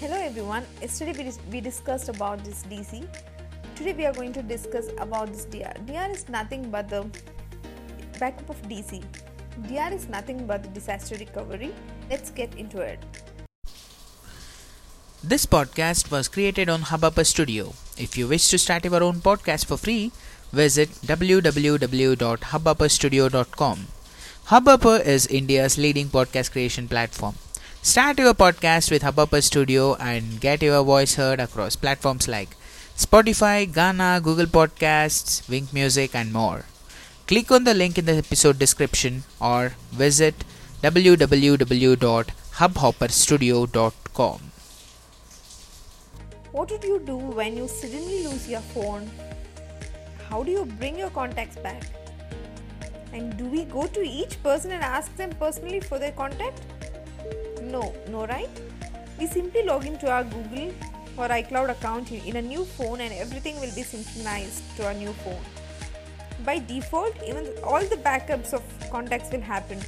Hello everyone. Yesterday we, discussed about this DC. Today we are going to discuss about this DR. DR is nothing but the backup of DC. DR is nothing but the disaster recovery. Let's get into it. This podcast was created on Hubhopper Studio. If you wish to start your own podcast for free, visit www.hubhopperstudio.com. Hubhopper is India's leading podcast creation platform. Start your podcast with Hubhopper Studio and get your voice heard across platforms like Spotify, Gaana, Google Podcasts, Wynk Music, and more. Click on the link in the episode description or visit www.hubhopperstudio.com. What did you do when you suddenly lose your phone? How do you bring your contacts back? And do we go to each person and ask them personally for their contact? No, no, right? We simply log into our Google or iCloud account in a new phone and everything will be synchronized to our new phone. By default, even all the backups of contacts will happen.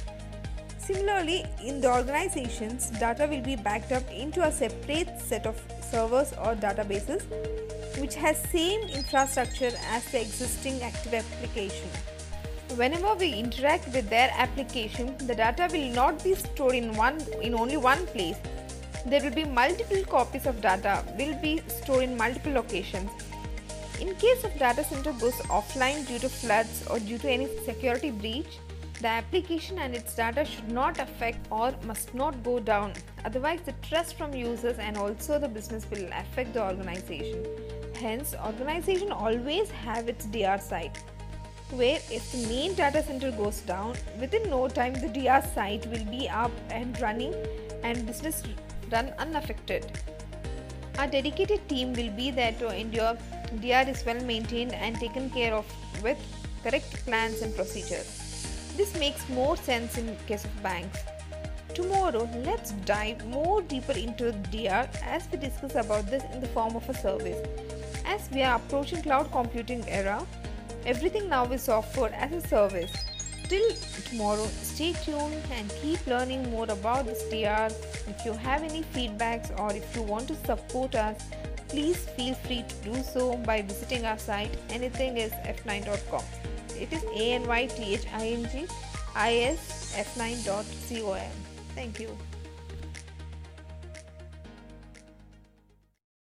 Similarly, in the organizations, data will be backed up into a separate set of servers or databases which has same infrastructure as the existing active application. Whenever we interact with their application, the data will not be stored in one in only one place. There will be multiple copies of data will be stored in multiple locations. In case of data center goes offline due to floods or due to any security breach, the application and its data should not affect or must not go down. Otherwise, the trust from users and also the business will affect the organization. Hence, organization always have its DR site where if the main data center goes down, within no time the DR site will be up and running and business run unaffected. Our dedicated team will be there to ensure DR is well maintained and taken care of with correct plans and procedures. This makes more sense in case of banks. Tomorrow, let's dive more deeper into DR as we discuss about this in the form of a service. As we are approaching cloud computing era, everything now is offered as a service. Till tomorrow, stay tuned and keep learning more about this DR. If you have any feedbacks or if you want to support us, please feel free to do so by visiting our site anythingisf9.com. It is A N Y T H I N G I S F9.com. Thank you.